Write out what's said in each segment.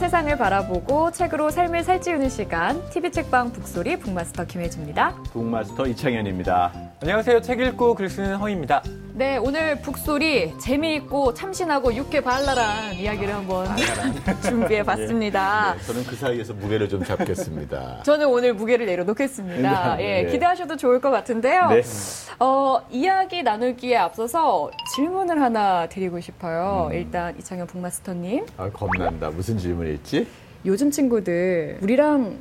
세상을 바라보고 책으로 삶을 살찌우는 시간 TV 책방 북소리 북마스터 김혜주입니다. 북마스터 이창현입니다. 안녕하세요. 책 읽고 글 쓰는 허입니다. 네, 오늘 북소리 재미있고 참신하고 육회 발랄한 이야기를 한번 준비해 봤습니다. 네, 저는 그 사이에서 무게를 좀 잡겠습니다. 저는 오늘 무게를 내려놓겠습니다. 네, 예, 네. 기대하셔도 좋을 것 같은데요. 네. 어, 이야기 나누기에 앞서서 질문을 하나 드리고 싶어요. 음. 일단 이창현 북마스터님. 아, 겁난다. 무슨 질문일지? 요즘 친구들 우리랑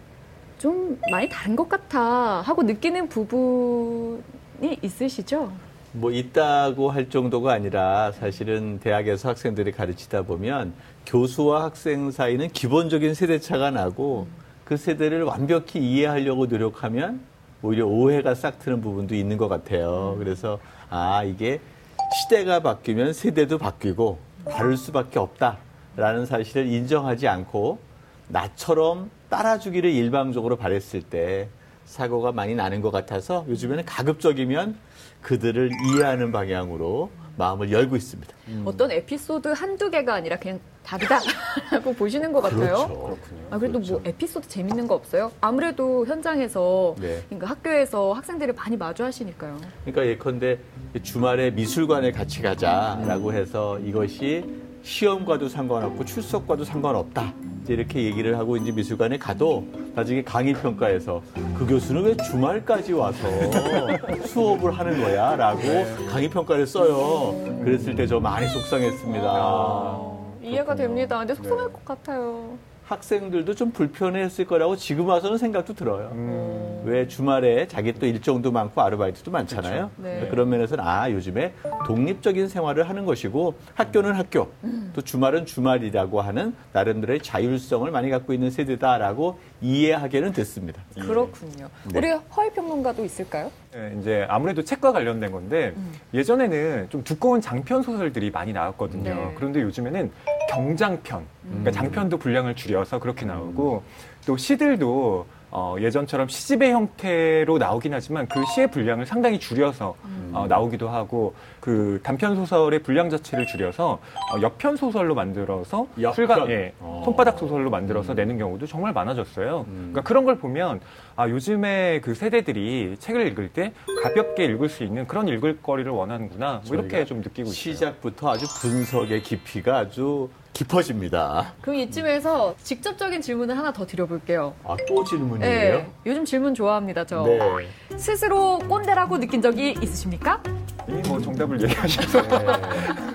좀 많이 다른 것 같아 하고 느끼는 부분이 있으시죠? 뭐 있다고 할 정도가 아니라 사실은 대학에서 학생들이 가르치다 보면 교수와 학생 사이는 기본적인 세대차가 나고 그 세대를 완벽히 이해하려고 노력하면 오히려 오해가 싹 트는 부분도 있는 것 같아요. 그래서 아 이게 시대가 바뀌면 세대도 바뀌고 다를 수밖에 없다라는 사실을 인정하지 않고 나처럼 따라주기를 일방적으로 바랬을 때 사고가 많이 나는 것 같아서 요즘에는 가급적이면 그들을 이해하는 방향으로 마음을 열고 있습니다. 어떤 에피소드 한두 개가 아니라 그냥 다르다라고 보시는 것 같아요. 그렇죠. 아, 그래도 그렇죠. 뭐 에피소드 재밌는 거 없어요? 아무래도 현장에서 네. 그러니까 학교에서 학생들을 많이 마주하시니까요. 그러니까 예컨대 주말에 미술관에 같이 가자라고 해서 이것이 시험과도 상관없고 출석과도 상관없다. 이제 이렇게 얘기를 하고 이제 미술관에 가도 나중에 강의 평가에서 그 교수는 왜 주말까지 와서 수업을 하는 거야? 라고 강의 평가를 써요. 그랬을 때 저 많이 속상했습니다. 이해가 됩니다. 근데 속상할 것 같아요. 학생들도 좀 불편했을 거라고 지금 와서는 생각도 들어요. 음. 왜 주말에 자기 또 일정도 많고 아르바이트도 많잖아요. 네. 그런 면에서는 아 요즘에 독립적인 생활을 하는 것이고 학교는 학교 음. 또 주말은 주말이라고 하는 나름대로의 자율성을 많이 갖고 있는 세대다라고 이해하게는 됐습니다. 그렇군요. 네. 우리 허위 평론가도 있을까요? 네, 이제 아무래도 책과 관련된 건데 예전에는 좀 두꺼운 장편 소설들이 많이 나왔거든요. 네. 그런데 요즘에는 경장편, 그러니까 장편도 분량을 줄여서 그렇게 나오고 또 시들도 어, 예전처럼 시집의 형태로 나오긴 하지만 그 시의 분량을 상당히 줄여서 어, 나오기도 하고 그 단편 소설의 분량 자체를 줄여서 어, 옆편 소설로 만들어서? 출간, 예, 어. 손바닥 소설로 만들어서 내는 경우도 정말 많아졌어요. 그러니까 그런 걸 보면 아 요즘에 그 세대들이 책을 읽을 때 가볍게 읽을 수 있는 그런 읽을거리를 원하는구나 뭐 이렇게 저희가 좀 느끼고 있어요. 시작부터 아주 분석의 깊이가 아주 깊어집니다. 그럼 이쯤에서 직접적인 질문을 하나 더 드려볼게요. 아 또 질문이에요? 네, 요즘 질문 좋아합니다, 저. 네. 스스로 꼰대라고 느낀 적이 있으십니까? 이미 뭐 정답을 얘기하셔서 네.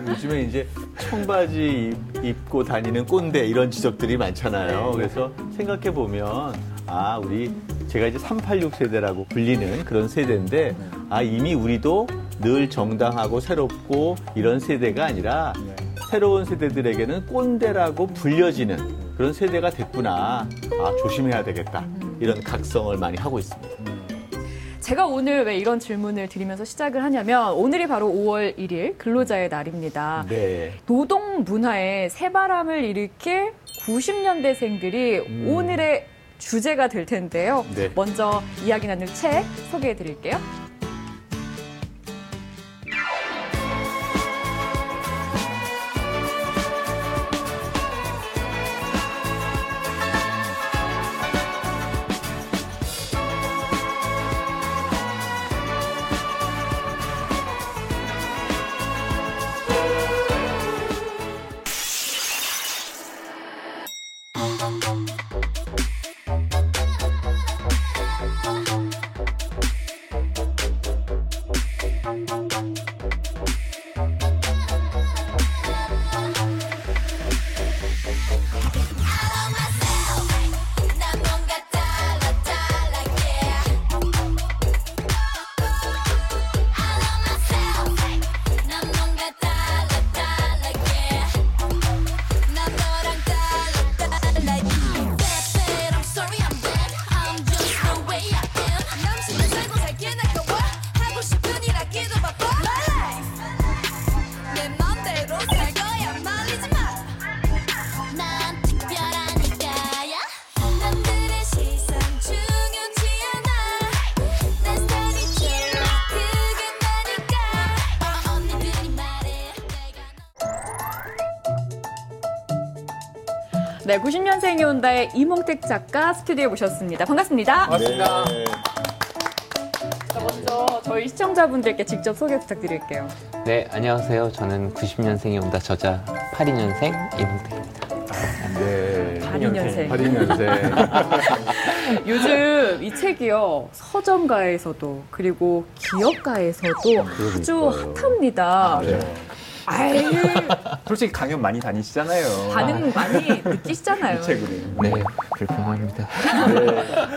요즘에 이제 청바지 입- 입고 다니는 꼰대 이런 지적들이 많잖아요. 그래서 생각해 보면 아 우리 제가 이제 386 세대라고 불리는 그런 세대인데 아 이미 우리도 늘 정당하고 새롭고 이런 세대가 아니라 새로운 세대들에게는 꼰대라고 불려지는 그런 세대가 됐구나. 아 조심해야 되겠다. 이런 각성을 많이 하고 있습니다. 제가 오늘 왜 이런 질문을 드리면서 시작을 하냐면 오늘이 바로 5월 1일 근로자의 날입니다. 네. 노동 문화에 새바람을 일으킬 90년대생들이 오늘의 주제가 될 텐데요. 네. 먼저 이야기 나눌 책 소개해 드릴게요. 네, 90년생이 온다의 이몽택 작가 스튜디오에 모셨습니다. 반갑습니다. 반갑습니다. 네. 자, 먼저 저희 시청자분들께 직접 소개 부탁드릴게요. 네, 안녕하세요. 저는 90년생이 온다 저자 82년생 이몽택입니다. 네. 82년생. 82년생. 요즘 이 책이요, 서점가에서도, 그리고 기업가에서도 아주 그러니까요. hat합니다. 네. 아이, 솔직히 강연 많이 다니시잖아요. 반응 많이 느끼시잖아요. 이 책으로. 네, 불편합니다.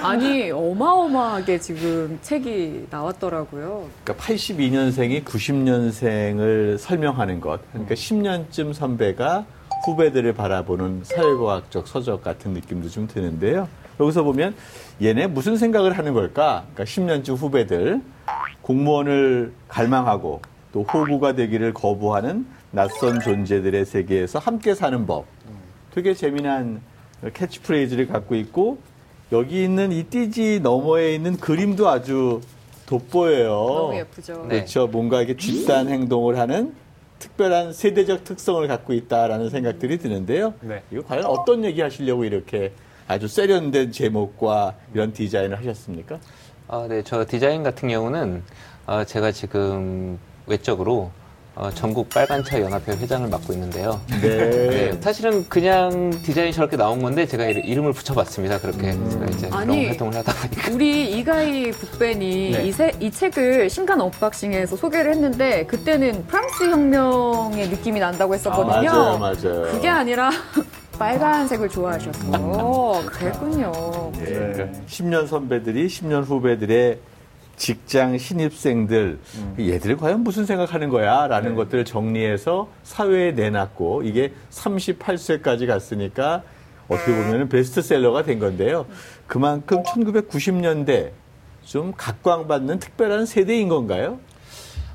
아니, 어마어마하게 지금 책이 나왔더라고요. 그러니까 82년생이 90년생을 설명하는 것. 그러니까 10년쯤 선배가 후배들을 바라보는 사회과학적 서적 같은 느낌도 좀 드는데요. 여기서 보면 얘네 무슨 생각을 하는 걸까? 그러니까 10년쯤 후배들 공무원을 갈망하고 또 호구가 되기를 거부하는 낯선 존재들의 세계에서 함께 사는 법. 되게 재미난 캐치프레이즈를 갖고 있고 여기 있는 이 띠지 너머에 있는 그림도 아주 돋보여요. 너무 예쁘죠. 네. 그렇죠. 뭔가 이게 집단 행동을 하는 특별한 세대적 특성을 갖고 있다라는 생각들이 드는데요. 네. 이거 과연 어떤 얘기 하시려고 이렇게 아주 세련된 제목과 이런 디자인을 하셨습니까? 아, 네, 저 디자인 같은 경우는 어, 제가 지금 외적으로 어, 전국 빨간차 연합회 회장을 맡고 있는데요. 네. 네, 사실은 그냥 디자인이 저렇게 나온 건데 제가 이름- 이름을 붙여봤습니다. 그렇게 제가 이제 아니, 그런 활동을 하다 보니까. 우리 이가희 북벤이 네. 이, 세- 이 책을 신간 언박싱에서 소개를 했는데 그때는 프랑스 혁명의 느낌이 난다고 했었거든요. 아, 맞아요, 맞아요. 그게 아니라 빨간색을 좋아하셔서 그랬군요. 예, 네. 그러니까 10년 선배들이 10년 후배들의 직장 신입생들 얘들 과연 무슨 생각하는 거야라는 네. 것들을 정리해서 사회에 내놨고 이게 38세까지 갔으니까 어떻게 보면 베스트셀러가 된 건데요. 그만큼 1990년대 좀 각광받는 특별한 세대인 건가요?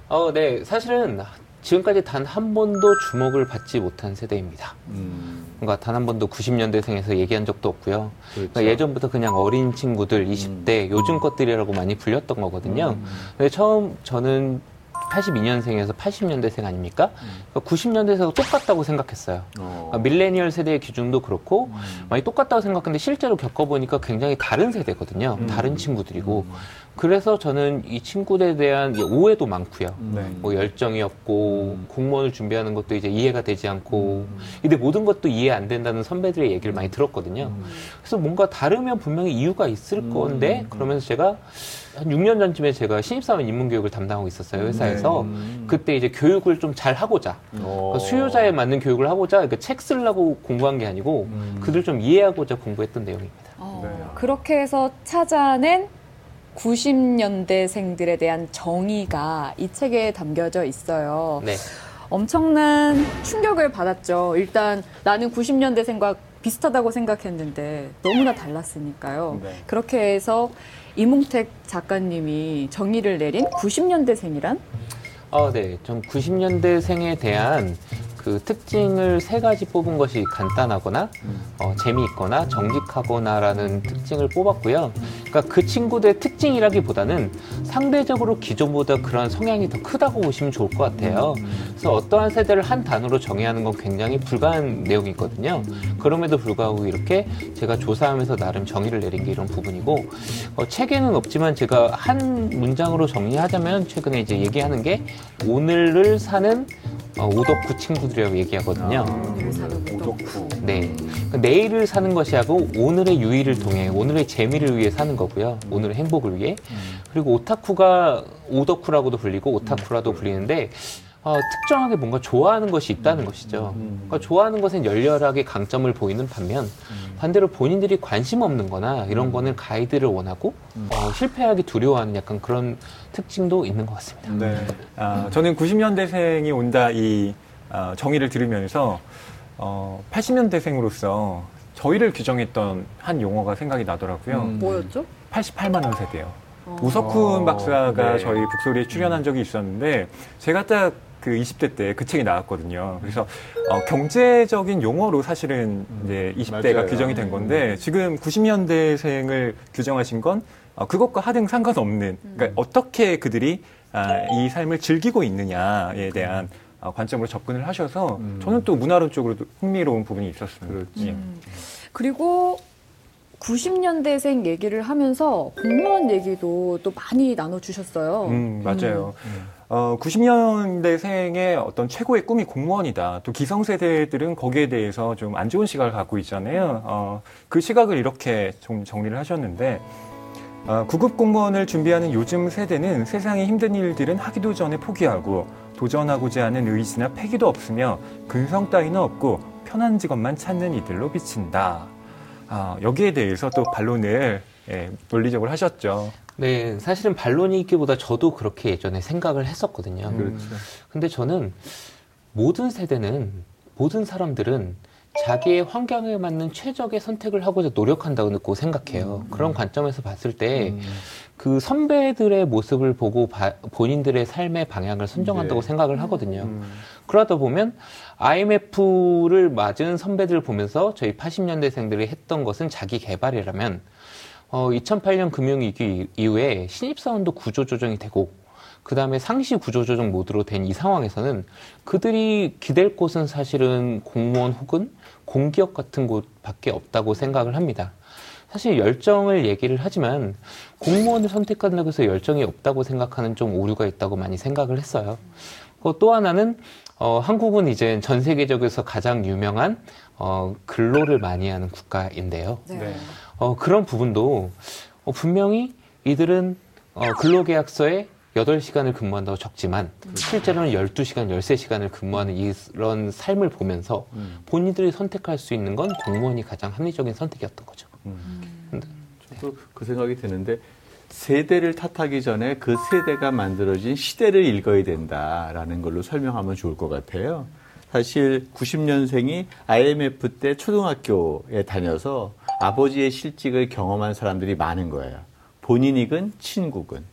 어, 네, 사실은 지금까지 단 한 번도 주목을 받지 못한 세대입니다. 음, 뭔가 단한 번도 90년대생에서 얘기한 적도 없고요. 그렇죠. 그러니까 예전부터 그냥 어린 친구들, 20대, 요즘 것들이라고 많이 불렸던 거거든요. 근데 처음 저는 82년생에서 80년대생 아닙니까? 그러니까 90년대생하고 똑같다고 생각했어요. 어. 그러니까 밀레니얼 세대의 기준도 그렇고 많이 똑같다고 생각했는데 실제로 겪어보니까 굉장히 다른 세대거든요. 다른 친구들이고. 그래서 저는 이 친구들에 대한 오해도 많고요. 네. 뭐 열정이 없고 공무원을 준비하는 것도 이제 이해가 되지 않고 근데 모든 것도 이해 안 된다는 선배들의 얘기를 많이 들었거든요. 그래서 뭔가 다르면 분명히 이유가 있을 건데 그러면서 제가 한 6년 전쯤에 제가 신입사원 입문교육을 담당하고 있었어요 회사에서 그때 이제 교육을 좀 잘 하고자 어. 그러니까 수요자에 맞는 교육을 하고자 그러니까 책 쓰려고 공부한 게 아니고 그들 좀 이해하고자 공부했던 내용입니다. 어, 네. 그렇게 해서 찾아낸 90년대생들에 대한 정의가 이 책에 담겨져 있어요. 네. 엄청난 충격을 받았죠. 일단 나는 90년대생과 비슷하다고 생각했는데 너무나 달랐으니까요. 네. 그렇게 해서 이몽택 작가님이 정의를 내린 90년대생이란 아, 네. 좀 90년대생에 대한 그 특징을 세 가지 뽑은 것이 간단하거나 어, 재미있거나 정직하거나라는 특징을 뽑았고요. 그러니까 그 친구들의 특징이라기보다는 상대적으로 기존보다 그런 성향이 더 크다고 보시면 좋을 것 같아요. 그래서 어떠한 세대를 한 단어로 정의하는 건 굉장히 불가한 내용이거든요. 그럼에도 불구하고 이렇게 제가 조사하면서 나름 정의를 내린 게 이런 부분이고 어, 책에는 없지만 제가 한 문장으로 정리하자면 최근에 이제 얘기하는 게 오늘을 사는 어, 오덕후 친구들이라고 얘기하거든요. 오덕후. 네. 그러니까 내일을 사는 것이 하고 오늘의 유의를 통해 오늘의 재미를 위해 사는 거고요. 오늘의 행복을 위해. 그리고 오타쿠가 오덕후라고도 불리고 오타쿠라도 불리는데 어, 특정하게 뭔가 좋아하는 것이 있다는 것이죠. 그러니까 좋아하는 것은 열렬하게 강점을 보이는 반면 반대로 본인들이 관심 없는 거나 이런 거는 가이드를 원하고 어, 실패하기 두려워하는 약간 그런 특징도 있는 것 같습니다. 네. 아, 저는 90년대생이 온다 이 아, 정의를 들으면서 어, 80년대생으로서 저희를 규정했던 한 용어가 생각이 나더라고요. 음. 뭐였죠? 88만 원 세대요. 어. 우석훈 어, 박사가 네. 저희 북소리에 출연한 적이 있었는데 제가 딱 그 20대 때 그 책이 나왔거든요. 그래서 어, 경제적인 용어로 사실은 이제 20대가 맞아요. 규정이 된 건데 지금 90년대생을 규정하신 건 어, 그것과 하등 상관없는 그러니까 어떻게 그들이 아, 이 삶을 즐기고 있느냐에 대한 어, 관점으로 접근을 하셔서 음. 저는 또 문화론 쪽으로도 흥미로운 부분이 있었습니다. 그렇지. 예. 음. 그리고 90년대생 얘기를 하면서 공무원 얘기도 또 많이 나눠주셨어요. 음, 맞아요. 음. 어, 90년대생의 어떤 최고의 꿈이 공무원이다. 또 기성세대들은 거기에 대해서 좀 안 좋은 시각을 갖고 있잖아요. 어, 그 시각을 이렇게 좀 정리를 하셨는데, 어, 구급 공무원을 준비하는 요즘 세대는 세상의 힘든 일들은 하기도 전에 포기하고 도전하고자 하는 의지나 패기도 없으며 근성 따위는 없고 편한 직업만 찾는 이들로 비친다. 아, 여기에 대해서 또 반론을 예, 논리적으로 하셨죠. 네, 사실은 반론이 있기보다 저도 그렇게 예전에 생각을 했었거든요. 음. 그렇죠. 근데 저는 모든 세대는 모든 사람들은 자기의 환경에 맞는 최적의 선택을 하고자 노력한다고 생각해요. 그런 관점에서 봤을 때 음. 그 선배들의 모습을 보고 바- 본인들의 삶의 방향을 선정한다고 네. 생각을 하거든요. 음. 그러다 보면 IMF를 맞은 선배들을 보면서 저희 80년대생들이 했던 것은 자기 개발이라면 어, 2008년 금융위기 이후에 신입사원도 구조조정이 되고 그 다음에 상시 구조조정 모드로 된 이 상황에서는 그들이 기댈 곳은 사실은 공무원 혹은 공기업 같은 곳밖에 없다고 생각을 합니다. 사실 열정을 얘기를 하지만 공무원을 선택한다고 해서 열정이 없다고 생각하는 좀 오류가 있다고 많이 생각을 했어요. 또 하나는 어, 한국은 이제 전 세계적에서 가장 유명한 어, 근로를 많이 하는 국가인데요. 네. 어, 그런 부분도 어, 분명히 이들은 어, 근로계약서에 8시간을 근무한다고 적지만 실제로는 12시간, 13시간을 근무하는 이런 삶을 보면서 음. 본인들이 선택할 수 있는 건 공무원이 가장 합리적인 선택이었던 거죠. 저도 그 생각이 드는데 세대를 탓하기 전에 그 세대가 만들어진 시대를 읽어야 된다라는 걸로 설명하면 좋을 것 같아요. 사실 90년생이 IMF 때 초등학교에 다녀서 아버지의 실직을 경험한 사람들이 많은 거예요. 본인이건 친구건.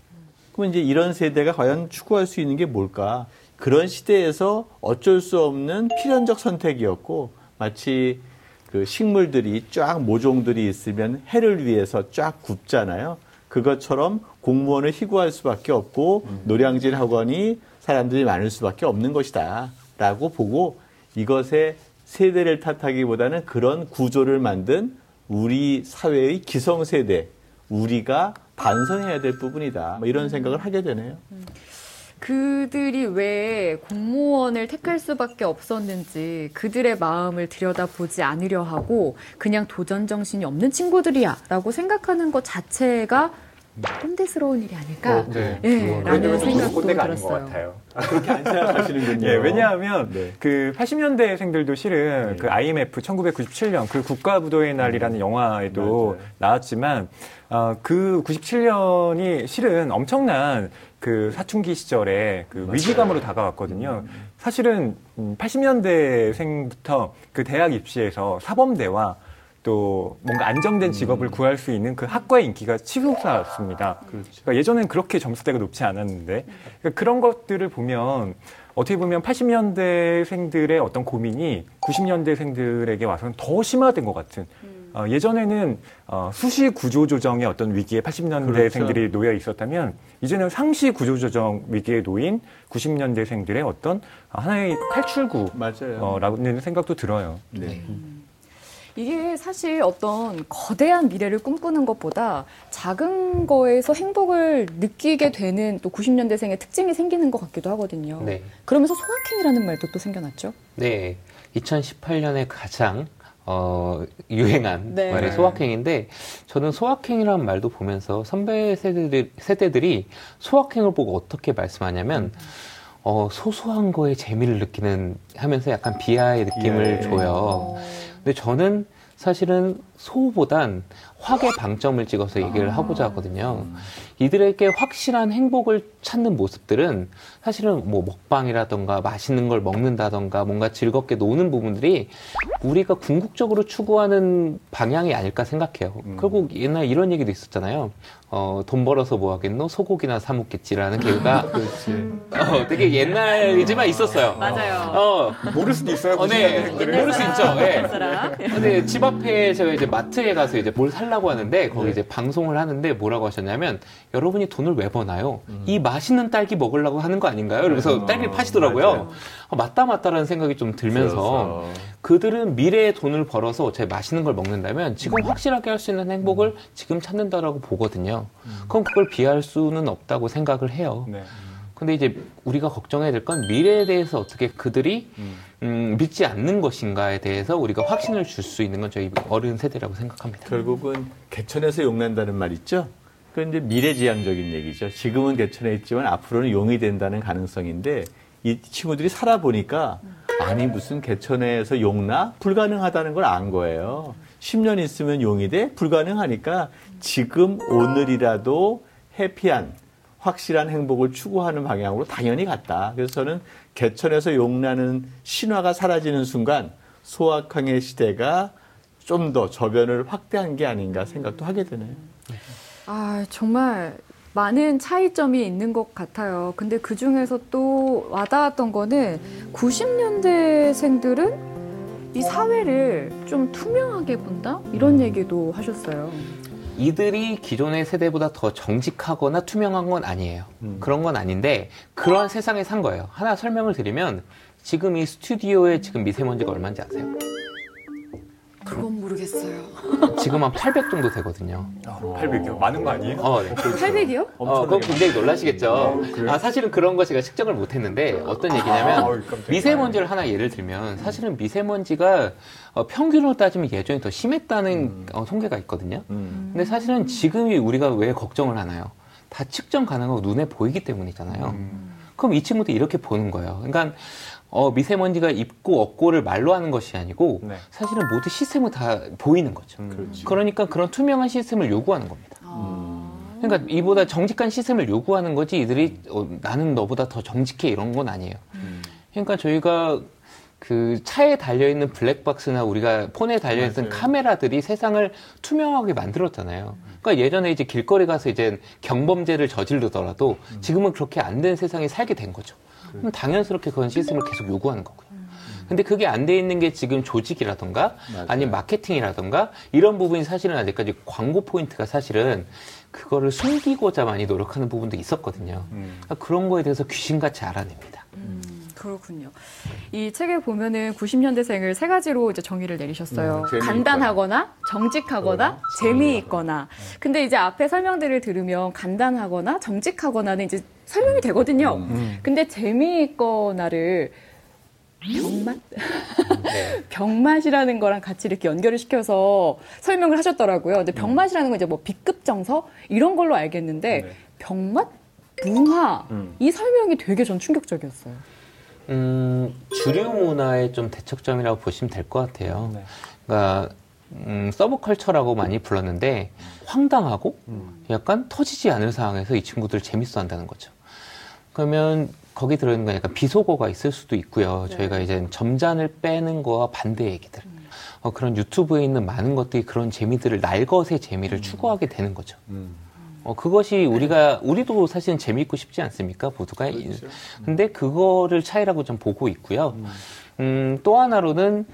그럼 이제 이런 세대가 과연 추구할 수 있는 게 뭘까? 그런 시대에서 어쩔 수 없는 필연적 선택이었고 마치 그 식물들이 쫙 모종들이 있으면 해를 위해서 쫙 굽잖아요. 그것처럼 공무원을 희구할 수밖에 없고 노량진 학원이 사람들이 많을 수밖에 없는 것이다. 라고 보고 이것에 세대를 탓하기보다는 그런 구조를 만든 우리 사회의 기성 세대, 우리가 반성해야 될 부분이다. 뭐 이런 생각을 하게 되네요. 그들이 왜 공무원을 택할 수밖에 없었는지 그들의 마음을 들여다보지 않으려 하고 그냥 도전 정신이 없는 친구들이야라고 생각하는 것 자체가 꼰대스러운 일이 아닐까? 어, 네. 예, 그건 라는 생각도 꼰대가 아닌 것 들었어요. 같아요. 그렇게 안 생각하시는군요. 예, 왜냐하면 네. 그 80년대생들도 실은 네. 그 IMF 1997년 그 국가부도의 날이라는 영화에도 맞아요. 나왔지만 어, 그 97년이 실은 엄청난 그 사춘기 시절에 그 맞아요. 위기감으로 다가왔거든요. 사실은 음, 80년대생부터 그 대학 입시에서 사범대와 또 뭔가 안정된 직업을 구할 수 있는 그 학과의 인기가 치솟았습니다. 그렇죠. 그러니까 예전엔 그렇게 점수대가 높지 않았는데 그러니까 그런 것들을 보면 어떻게 보면 80년대생들의 어떤 고민이 90년대생들에게 와서는 더 심화된 것 같은 어, 예전에는 어, 수시 구조 조정의 어떤 위기에 80년대생들이 놓여 있었다면 이제는 상시 구조 조정 위기에 놓인 90년대생들의 어떤 하나의 탈출구라는 맞아요. 생각도 들어요. 네. 이게 사실 어떤 거대한 미래를 꿈꾸는 것보다 작은 거에서 행복을 느끼게 되는 또 90년대생의 특징이 생기는 것 같기도 하거든요. 네. 그러면서 소확행이라는 말도 또 생겨났죠. 네. 2018년에 가장 어, 유행한 네. 말이 소확행인데 저는 소확행이라는 말도 보면서 선배 세대들, 세대들이 소확행을 보고 어떻게 말씀하냐면 어, 소소한 거에 재미를 느끼는 하면서 약간 비하의 느낌을 예. 줘요. 어. 근데 저는 사실은 소보단 확의 방점을 찍어서 얘기를 하고자 하거든요. 이들에게 확실한 행복을 찾는 모습들은 사실은 뭐 먹방이라던가 맛있는 걸 먹는다던가 뭔가 즐겁게 노는 부분들이 우리가 궁극적으로 추구하는 방향이 아닐까 생각해요. 음. 결국 옛날 이런 얘기도 있었잖아요. 어, 돈 벌어서 뭐 하겠노? 소고기나 사 먹겠지라는 개그가. 어, 되게 옛날이지만 있었어요. 맞아요. 어, 모를 수도 있어요. 어, 네. 모를 수 있죠. 예. 사람. 근데 집 앞에 제가 이제 마트에 가서 이제 뭘 살라고 하는데 거기 네. 이제 방송을 하는데 뭐라고 하셨냐면 여러분이 돈을 왜 버나요? 음. 이 맛있는 딸기 먹으려고 하는 거 아닌가요? 그래서 어, 딸기를 파시더라고요. 어, 맞다 맞다라는 생각이 좀 들면서 그래서 그들은 미래의 돈을 벌어서 제 맛있는 걸 먹는다면 지금 확실하게 할 수 있는 행복을 지금 찾는다라고 보거든요. 그럼 그걸 비할 수는 없다고 생각을 해요. 네. 근데 이제 우리가 걱정해야 될 건 미래에 대해서 어떻게 그들이 음, 믿지 않는 것인가에 대해서 우리가 확신을 줄 수 있는 건 저희 어른 세대라고 생각합니다. 결국은 개천에서 용난다는 말 있죠? 그건 이제 미래지향적인 얘기죠. 지금은 개천에 있지만 앞으로는 용이 된다는 가능성인데 이 친구들이 살아보니까 아니 무슨 개천에서 용나? 불가능하다는 걸 안 거예요. 10년 있으면 용이 돼? 불가능하니까 지금 오늘이라도 해피한 확실한 행복을 추구하는 방향으로 당연히 갔다. 그래서 저는 개천에서 용나는 신화가 사라지는 순간 소확행의 시대가 좀 더 저변을 확대한 게 아닌가 생각도 하게 되네요. 아, 정말 많은 차이점이 있는 것 같아요. 근데 그 중에서 또 와닿았던 거는 90년대생들은 이 사회를 좀 투명하게 본다? 이런 얘기도 하셨어요. 이들이 기존의 세대보다 더 정직하거나 투명한 건 아니에요. 음. 그런 건 아닌데 그런 세상에 산 거예요. 하나 설명을 드리면 지금 이 스튜디오에 지금 미세먼지가 얼마인지 아세요? 그건 모르겠어요. 지금 한 800 정도 되거든요. 800이요. 많은 거 아니에요? 어, 네. 800이요? 어, 그건 굉장히 놀라시겠죠. 어, 그래요? 아, 사실은 그런 거 제가 측정을 못 했는데 어떤 얘기냐면 아, 어이, 깜짝이야. 미세먼지를 하나 예를 들면 사실은 미세먼지가 어, 평균으로 따지면 예전에 더 심했다는 어, 통계가 있거든요. 음. 근데 사실은 지금이 우리가 왜 걱정을 하나요? 다 측정 가능하고 눈에 보이기 때문이잖아요. 음. 그럼 이 친구도 이렇게 보는 거예요. 그러니까 어, 미세먼지가 있고 없고를 말로 하는 것이 아니고 네. 사실은 모두 시스템을 다 보이는 거죠. 음. 그러니까 그런 투명한 시스템을 요구하는 겁니다. 아. 그러니까 이보다 정직한 시스템을 요구하는 거지 이들이 어, 나는 너보다 더 정직해 이런 건 아니에요. 음. 그러니까 저희가 그 차에 달려있는 블랙박스나 우리가 폰에 달려있는 맞아요. 카메라들이 세상을 투명하게 만들었잖아요. 그러니까 예전에 이제 길거리 가서 이제 경범죄를 저지르더라도 지금은 그렇게 안 된 세상에 살게 된 거죠. 그럼 당연스럽게 그런 시스템을 계속 요구하는 거고요. 근데 그게 안 돼 있는 게 지금 조직이라던가 맞아요. 아니면 마케팅이라던가 이런 부분이 사실은 아직까지 광고 포인트가 사실은 그거를 숨기고자 많이 노력하는 부분도 있었거든요. 음. 그러니까 그런 거에 대해서 귀신같이 알아냅니다. 음, 그렇군요. 이 책에 보면은 90년대생을 세 가지로 이제 정의를 내리셨어요. 음. 간단하거나, 정직하거나, 재미있거나. 근데 이제 앞에 설명들을 들으면 간단하거나, 정직하거나는 이제 설명이 되거든요. 음. 근데 재미있거나를 병맛? 네. 병맛이라는 거랑 같이 이렇게 연결을 시켜서 설명을 하셨더라고요. 근데 병맛이라는 건 이제 뭐 B급 정서 이런 걸로 알겠는데 네. 병맛? 문화 음. 이 설명이 되게 전 충격적이었어요. 음, 주류 문화의 좀 대척점이라고 보시면 될 것 같아요. 네. 그러니까 음, 서브컬처라고 많이 불렀는데 황당하고 음. 약간 터지지 않을 상황에서 이 친구들 재밌어 한다는 거죠. 그러면 거기 들어있는 건 약간 비속어가 있을 수도 있고요. 네. 저희가 이제 점잔을 빼는 거와 반대 얘기들. 어, 그런 유튜브에 있는 많은 것들이 그런 재미들을 날것의 재미를 추구하게 되는 거죠. 음. 어, 그것이 우리가, 우리도 사실은 재미있고 싶지 않습니까? 모두가. 그렇죠. 근데 그거를 차이라고 좀 보고 있고요. 음, 또 하나로는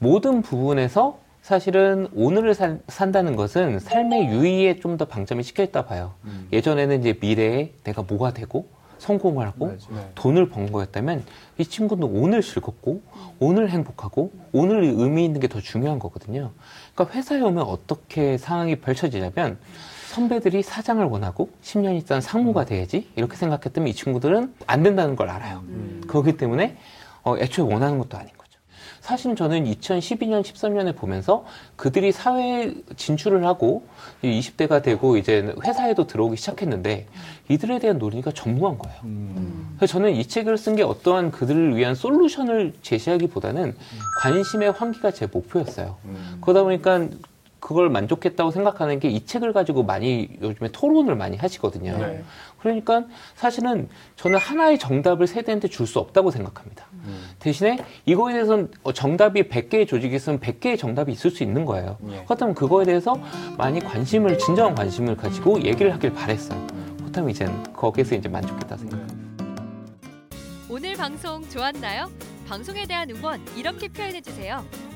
모든 부분에서 사실은 오늘을 살- 산다는 것은 삶의 유의에 좀 더 방점이 찍혀 있다 봐요. 음. 예전에는 이제 미래에 내가 뭐가 되고 성공을 하고 맞아. 네. 돈을 번 거였다면 이 친구는 오늘 즐겁고 오늘 행복하고 오늘 의미 있는 게 더 중요한 거거든요. 그러니까 회사에 오면 어떻게 상황이 펼쳐지냐면 선배들이 사장을 원하고 10년 있던 상무가 돼야지 이렇게 생각했다면 이 친구들은 안 된다는 걸 알아요. 그렇기 때문에 어, 애초에 원하는 것도 아닌 거죠. 사실은 저는 2012년, 13년에 보면서 그들이 사회에 진출을 하고 20대가 되고 이제 회사에도 들어오기 시작했는데 이들에 대한 논의가 전무한 거예요. 음. 그래서 저는 이 책을 쓴 게 어떠한 그들을 위한 솔루션을 제시하기보다는 관심의 환기가 제 목표였어요. 음. 그러다 보니까 그걸 만족했다고 생각하는 게 이 책을 가지고 많이 요즘에 토론을 많이 하시거든요. 네. 그러니까 사실은 저는 하나의 정답을 세대한테 줄 수 없다고 생각합니다. 음. 대신에 이거에 대해서는 어, 정답이 100개의 조직이 있으면 100개의 정답이 있을 수 있는 거예요. 예. 그렇다면 그거에 대해서 많이 관심을, 진정한 관심을 가지고 얘기를 하길 바랬어요. 그렇다면 이제는 거기에서 이제 만족했다 생각합니다. 오늘 방송 좋았나요? 방송에 대한 응원 이렇게 표현해 주세요.